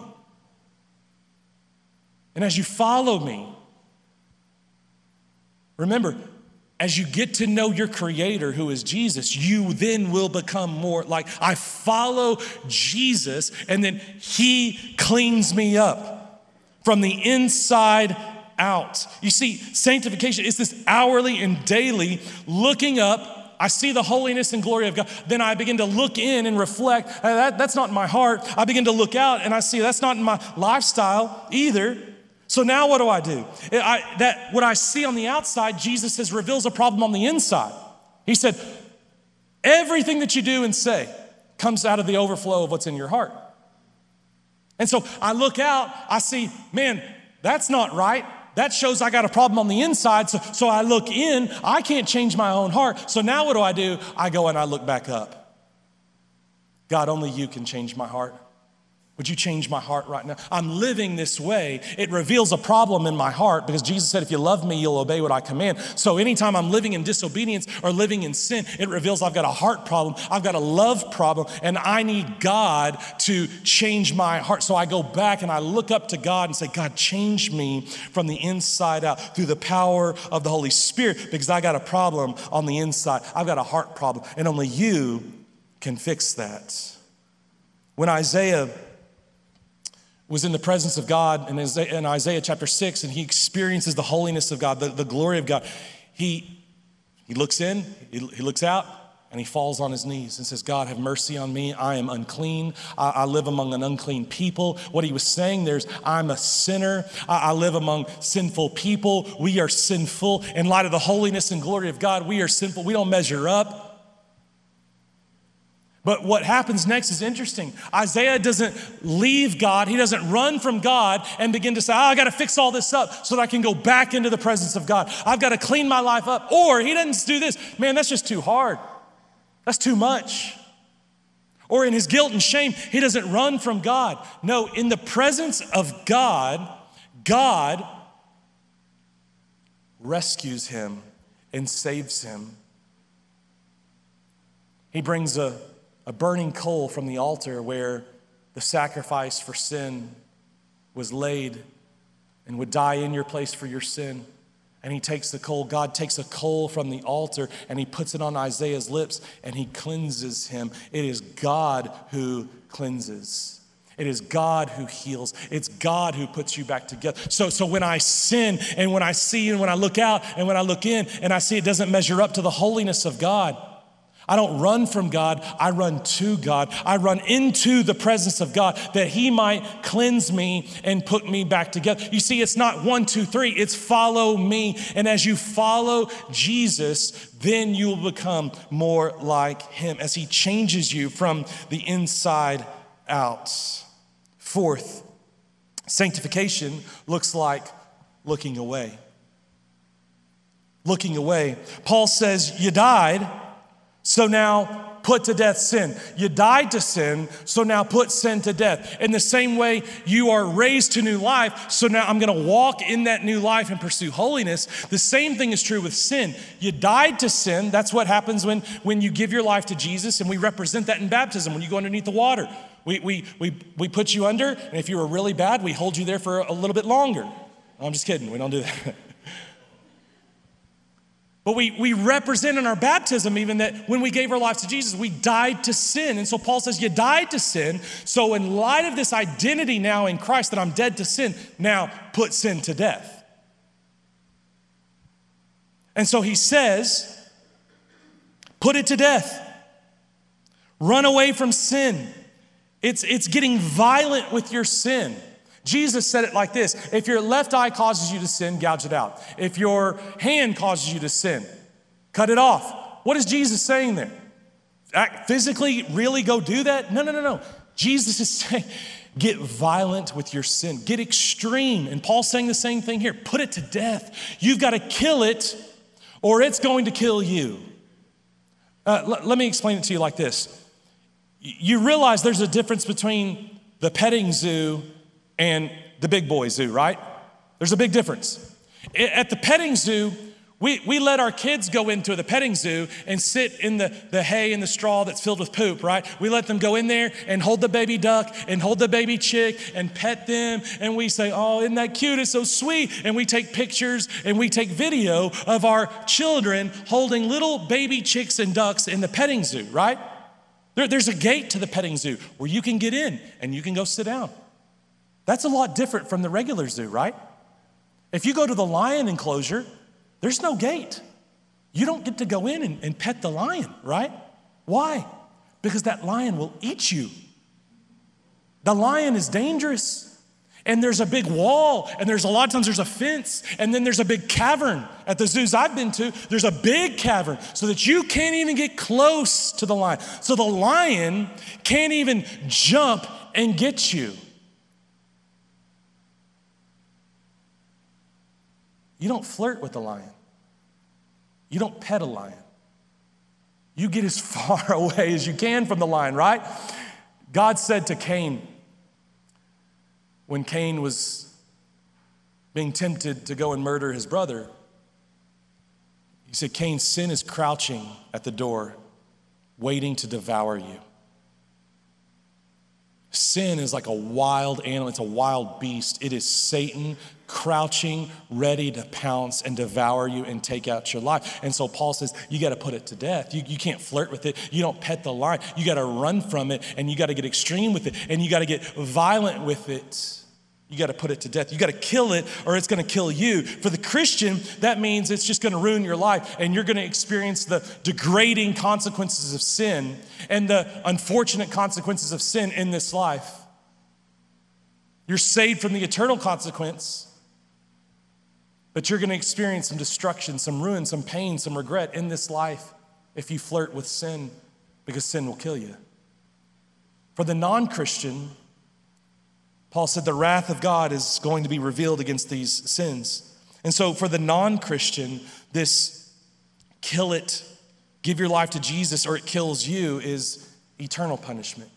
And as you follow me, remember, as you get to know your creator who is Jesus, you then will become more like I follow Jesus and then he cleans me up from the inside out. You see, sanctification is this hourly and daily looking up I see the holiness and glory of God. Then I begin to look in and reflect. Uh, that, that's not my heart. I begin to look out and I see that's not my lifestyle either. So now what do I do? I, that what I see on the outside, Jesus says reveals a problem on the inside. He said, everything that you do and say comes out of the overflow of what's in your heart. And so I look out, I see, man, that's not right. That shows I got a problem on the inside. So, so I look in, I can't change my own heart. So now what do I do? I go and I look back up. God, only you can change my heart. Would you change my heart right now? I'm living this way. It reveals a problem in my heart because Jesus said, if you love me, you'll obey what I command. So anytime I'm living in disobedience or living in sin, it reveals I've got a heart problem, I've got a love problem, and I need God to change my heart. So I go back and I look up to God and say, God, change me from the inside out through the power of the Holy Spirit because I got a problem on the inside. I've got a heart problem, and only you can fix that. When Isaiah was in the presence of God in Isaiah, in Isaiah, chapter 6, and he experiences the holiness of God, the, the glory of God. He, he looks in, he, he looks out, and he falls on his knees and says, God, have mercy on me. I am unclean. I, I live among an unclean people. What he was saying there is, I'm a sinner. I, I live among sinful people. We are sinful. In light of the holiness and glory of God, we are sinful. We don't measure up. But what happens next is interesting. Isaiah doesn't leave God, he doesn't run from God and begin to say, oh, I got to fix all this up so that I can go back into the presence of God. I've got to clean my life up. Or he doesn't do this. Man, that's just too hard. That's too much. Or in his guilt and shame, he doesn't run from God. No, in the presence of God, God rescues him and saves him. He brings a a burning coal from the altar where the sacrifice for sin was laid and would die in your place for your sin. And he takes the coal, God takes a coal from the altar and he puts it on Isaiah's lips and he cleanses him. It is God who cleanses. It is God who heals. It's God who puts you back together. So, so when I sin and when I see and when I look out and when I look in and I see it doesn't measure up to the holiness of God, I don't run from God, I run to God. I run into the presence of God that He might cleanse me and put me back together. You see, it's not one, two, three, it's follow me. And as you follow Jesus, then you will become more like Him as He changes you from the inside out. Fourth, sanctification looks like looking away. Looking away. Paul says, You died so now put to death sin. You died to sin, so now put sin to death. In the same way, you are raised to new life, so now I'm gonna walk in that new life and pursue holiness. The same thing is true with sin. You died to sin. That's what happens when, when you give your life to Jesus, and we represent that in baptism when you go underneath the water. We, we, we, we put you under, and if you were really bad, we hold you there for a little bit longer. I'm just kidding, we don't do that. But we, we represent in our baptism even that when we gave our lives to Jesus, we died to sin. And so Paul says, You died to sin. So, in light of this identity now in Christ that I'm dead to sin, now put sin to death. And so he says, Put it to death. Run away from sin. It's, it's getting violent with your sin. Jesus said it like this If your left eye causes you to sin, gouge it out. If your hand causes you to sin, cut it off. What is Jesus saying there? Act physically, really go do that? No, no, no, no. Jesus is saying, get violent with your sin, get extreme. And Paul's saying the same thing here put it to death. You've got to kill it, or it's going to kill you. Uh, l- let me explain it to you like this you realize there's a difference between the petting zoo and the big boy zoo, right? There's a big difference. At the petting zoo, we, we let our kids go into the petting zoo and sit in the, the hay and the straw that's filled with poop, right? We let them go in there and hold the baby duck and hold the baby chick and pet them. And we say, Oh, isn't that cute? It's so sweet. And we take pictures and we take video of our children holding little baby chicks and ducks in the petting zoo, right? There, there's a gate to the petting zoo where you can get in and you can go sit down. That's a lot different from the regular zoo, right? If you go to the lion enclosure, there's no gate. You don't get to go in and, and pet the lion, right? Why? Because that lion will eat you. The lion is dangerous. And there's a big wall, and there's a lot of times there's a fence, and then there's a big cavern. At the zoos I've been to, there's a big cavern so that you can't even get close to the lion. So the lion can't even jump and get you. You don't flirt with a lion. You don't pet a lion. You get as far away as you can from the lion, right? God said to Cain, when Cain was being tempted to go and murder his brother, he said, Cain's sin is crouching at the door, waiting to devour you. Sin is like a wild animal, it's a wild beast. It is Satan crouching, ready to pounce and devour you and take out your life. And so Paul says, you got to put it to death. You, you can't flirt with it. You don't pet the lion. You got to run from it and you got to get extreme with it and you got to get violent with it. You got to put it to death. You got to kill it or it's going to kill you. For the Christian, that means it's just going to ruin your life and you're going to experience the degrading consequences of sin and the unfortunate consequences of sin in this life. You're saved from the eternal consequence, but you're going to experience some destruction, some ruin, some pain, some regret in this life if you flirt with sin because sin will kill you. For the non Christian, Paul said the wrath of God is going to be revealed against these sins. And so, for the non Christian, this kill it, give your life to Jesus, or it kills you is eternal punishment.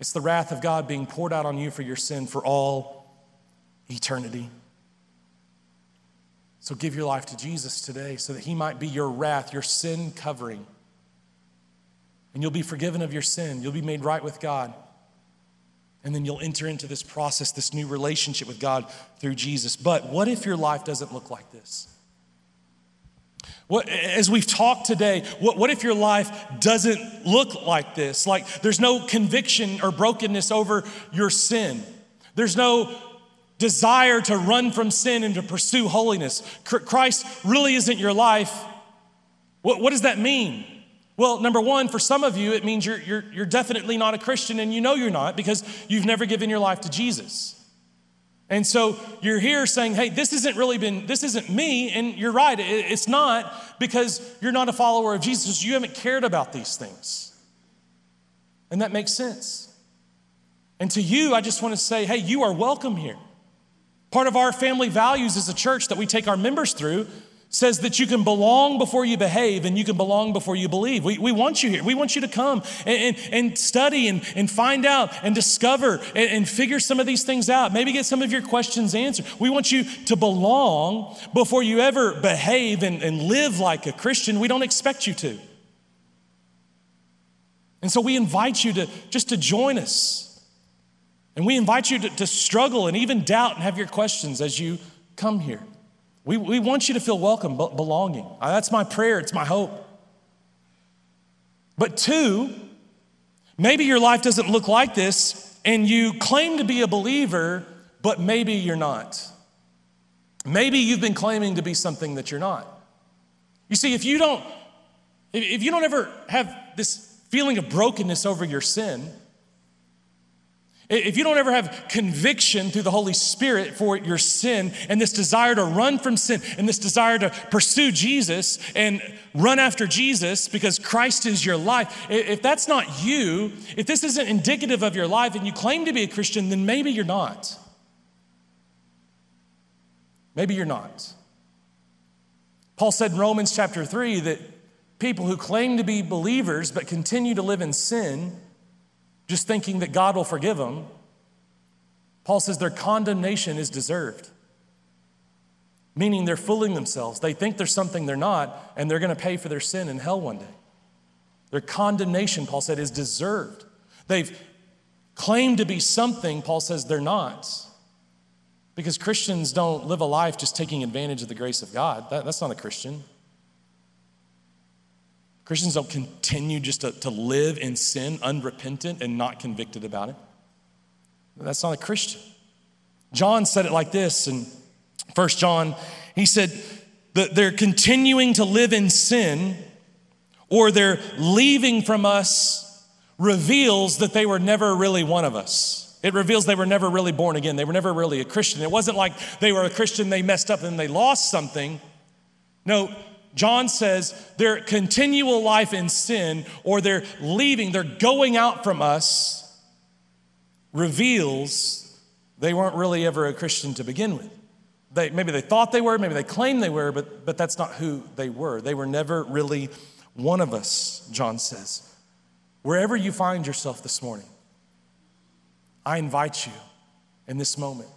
It's the wrath of God being poured out on you for your sin for all eternity. So, give your life to Jesus today so that He might be your wrath, your sin covering. And you'll be forgiven of your sin, you'll be made right with God. And then you'll enter into this process, this new relationship with God through Jesus. But what if your life doesn't look like this? What, as we've talked today, what, what if your life doesn't look like this? Like there's no conviction or brokenness over your sin. There's no desire to run from sin and to pursue holiness. Christ really isn't your life. What, what does that mean? Well, number one, for some of you, it means you're, you're, you're definitely not a Christian and you know you're not because you've never given your life to Jesus. And so you're here saying, hey, this isn't really been, this isn't me. And you're right, it, it's not because you're not a follower of Jesus. You haven't cared about these things. And that makes sense. And to you, I just want to say, hey, you are welcome here. Part of our family values as a church that we take our members through says that you can belong before you behave and you can belong before you believe. We, we want you here. We want you to come and, and, and study and, and find out and discover and, and figure some of these things out. Maybe get some of your questions answered. We want you to belong before you ever behave and, and live like a Christian. We don't expect you to. And so we invite you to just to join us. And we invite you to, to struggle and even doubt and have your questions as you come here. We, we want you to feel welcome, belonging. Uh, that's my prayer, it's my hope. But two, maybe your life doesn't look like this and you claim to be a believer, but maybe you're not. Maybe you've been claiming to be something that you're not. You see, if you don't, if you don't ever have this feeling of brokenness over your sin, if you don't ever have conviction through the Holy Spirit for your sin and this desire to run from sin and this desire to pursue Jesus and run after Jesus because Christ is your life, if that's not you, if this isn't indicative of your life and you claim to be a Christian, then maybe you're not. Maybe you're not. Paul said in Romans chapter 3 that people who claim to be believers but continue to live in sin, just thinking that God will forgive them, Paul says their condemnation is deserved. Meaning they're fooling themselves. They think there's something they're not, and they're going to pay for their sin in hell one day. Their condemnation, Paul said, is deserved. They've claimed to be something, Paul says they're not. Because Christians don't live a life just taking advantage of the grace of God. That, that's not a Christian. Christians don't continue just to, to live in sin unrepentant and not convicted about it. That's not a Christian. John said it like this in First John. He said that they're continuing to live in sin or they're leaving from us reveals that they were never really one of us. It reveals they were never really born again. They were never really a Christian. It wasn't like they were a Christian, they messed up and they lost something. No, John says their continual life in sin or they're leaving, they're going out from us reveals they weren't really ever a Christian to begin with. They, maybe they thought they were, maybe they claimed they were, but, but that's not who they were. They were never really one of us, John says. Wherever you find yourself this morning, I invite you in this moment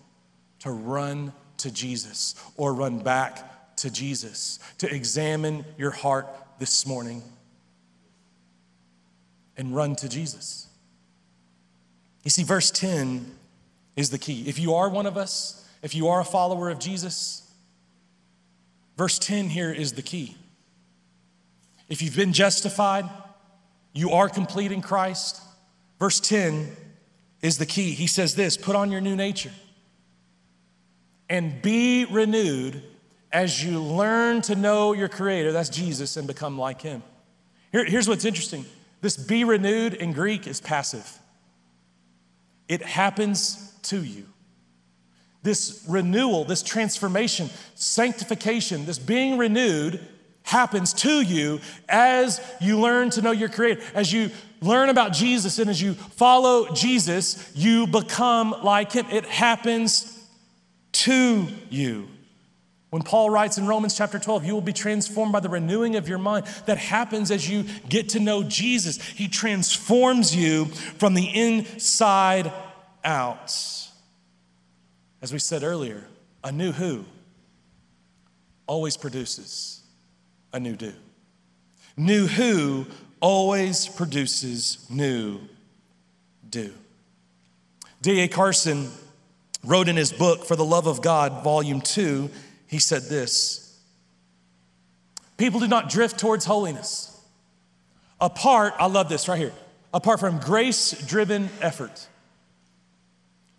to run to Jesus or run back to Jesus, to examine your heart this morning and run to Jesus. You see, verse 10 is the key. If you are one of us, if you are a follower of Jesus, verse 10 here is the key. If you've been justified, you are complete in Christ. Verse 10 is the key. He says this put on your new nature and be renewed as you learn to know your Creator, that's Jesus, and become like Him. Here, here's what's interesting this be renewed in Greek is passive, it happens to you. This renewal, this transformation, sanctification, this being renewed happens to you as you learn to know your Creator. As you learn about Jesus and as you follow Jesus, you become like Him. It happens to you. When Paul writes in Romans chapter 12, you will be transformed by the renewing of your mind. That happens as you get to know Jesus. He transforms you from the inside out. As we said earlier, a new who always produces a new do. New who always produces new do. D.A. Carson wrote in his book, For the Love of God, Volume 2, he said this People do not drift towards holiness. Apart, I love this right here, apart from grace driven effort.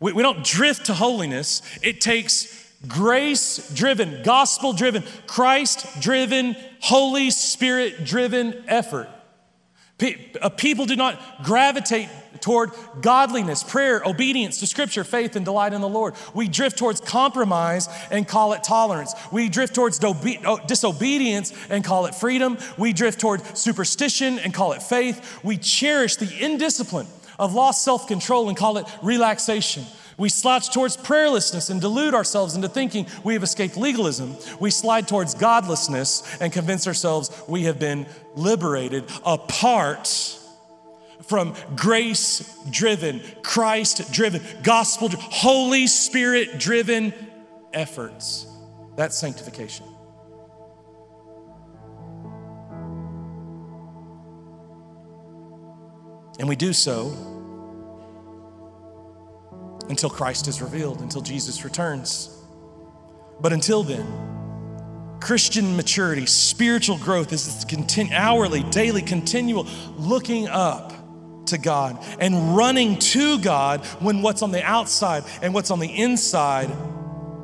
We, we don't drift to holiness, it takes grace driven, gospel driven, Christ driven, Holy Spirit driven effort. Uh, people do not gravitate toward godliness, prayer, obedience to scripture, faith, and delight in the Lord. We drift towards compromise and call it tolerance. We drift towards oh, disobedience and call it freedom. We drift toward superstition and call it faith. We cherish the indiscipline of lost self control and call it relaxation. We slouch towards prayerlessness and delude ourselves into thinking we have escaped legalism. We slide towards godlessness and convince ourselves we have been liberated apart from grace driven, Christ driven, gospel, Holy Spirit driven efforts. That's sanctification. And we do so until Christ is revealed, until Jesus returns. But until then, Christian maturity, spiritual growth is this continu- hourly, daily, continual looking up to God and running to God when what's on the outside and what's on the inside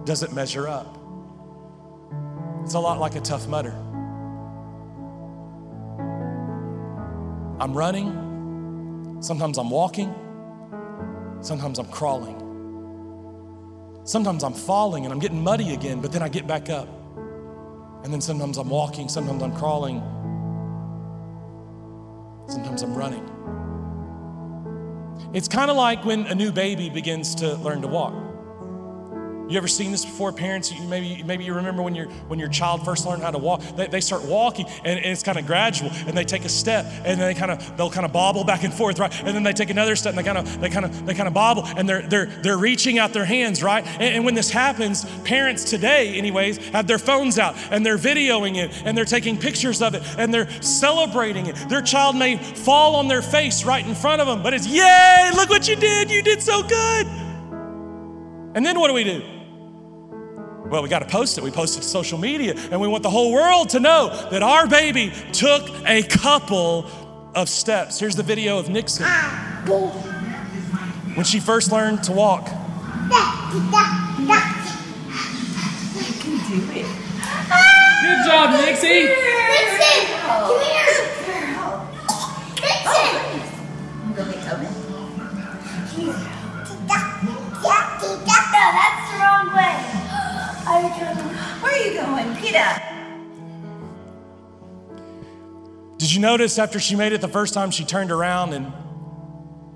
doesn't measure up. It's a lot like a tough mudder. I'm running, sometimes I'm walking, sometimes I'm crawling. Sometimes I'm falling and I'm getting muddy again, but then I get back up. And then sometimes I'm walking, sometimes I'm crawling, sometimes I'm running. It's kind of like when a new baby begins to learn to walk. You ever seen this before? Parents, maybe, maybe you remember when, your when your child first learned how to walk. They, they start walking and, and it's kind of gradual and they take a step and they kind of they'll kind of bobble back and forth, right? And then they take another step and they kind of they kind of they kind of bobble and they're they're they're reaching out their hands, right? And, and when this happens, parents today, anyways, have their phones out and they're videoing it and they're taking pictures of it and they're celebrating it. Their child may fall on their face right in front of them, but it's yay, look what you did, you did so good. And then what do we do? Well, we got to post it. We post it to social media, and we want the whole world to know that our baby took a couple of steps. Here's the video of Nixon when she first learned to walk. Good job, Nixie. Vixen, come here. Vixen. Go get Tobin. Yeah, Tita. No, that's the wrong way. Where are you going? Up. Did you notice after she made it the first time, she turned around and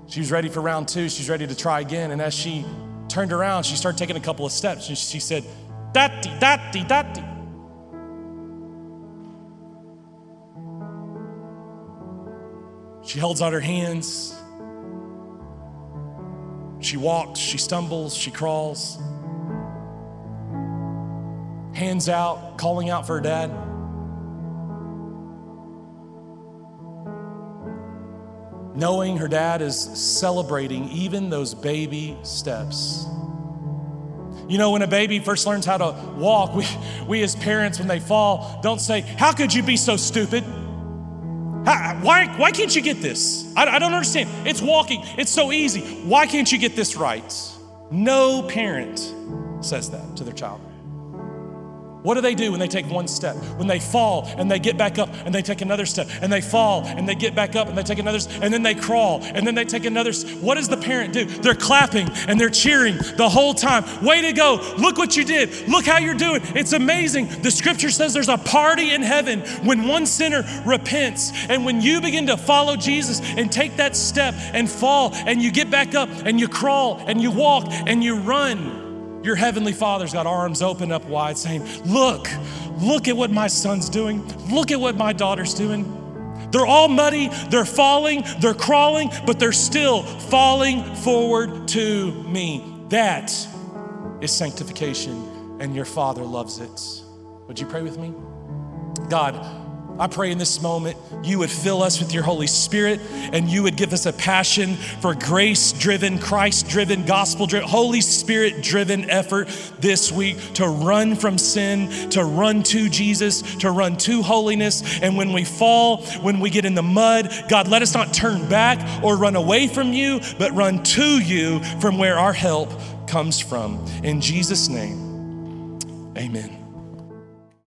she was ready for round two? She's ready to try again. And as she turned around, she started taking a couple of steps and she said, Dati, dati, dati. She holds out her hands. She walks, she stumbles, she crawls. Hands out, calling out for her dad. knowing her dad is celebrating even those baby steps. You know, when a baby first learns how to walk, we, we as parents, when they fall, don't say, How could you be so stupid? How, why, why can't you get this? I, I don't understand. It's walking, it's so easy. Why can't you get this right? No parent says that to their child. What do they do when they take one step? When they fall and they get back up and they take another step and they fall and they get back up and they take another and then they crawl and then they take another what does the parent do? They're clapping and they're cheering the whole time. Way to go. Look what you did. Look how you're doing. It's amazing. The scripture says there's a party in heaven when one sinner repents and when you begin to follow Jesus and take that step and fall and you get back up and you crawl and you walk and you run. Your heavenly father's got arms open up wide saying, Look, look at what my son's doing. Look at what my daughter's doing. They're all muddy, they're falling, they're crawling, but they're still falling forward to me. That is sanctification, and your Father loves it. Would you pray with me? God, I pray in this moment you would fill us with your Holy Spirit and you would give us a passion for grace driven, Christ driven, gospel driven, Holy Spirit driven effort this week to run from sin, to run to Jesus, to run to holiness. And when we fall, when we get in the mud, God, let us not turn back or run away from you, but run to you from where our help comes from. In Jesus' name, amen.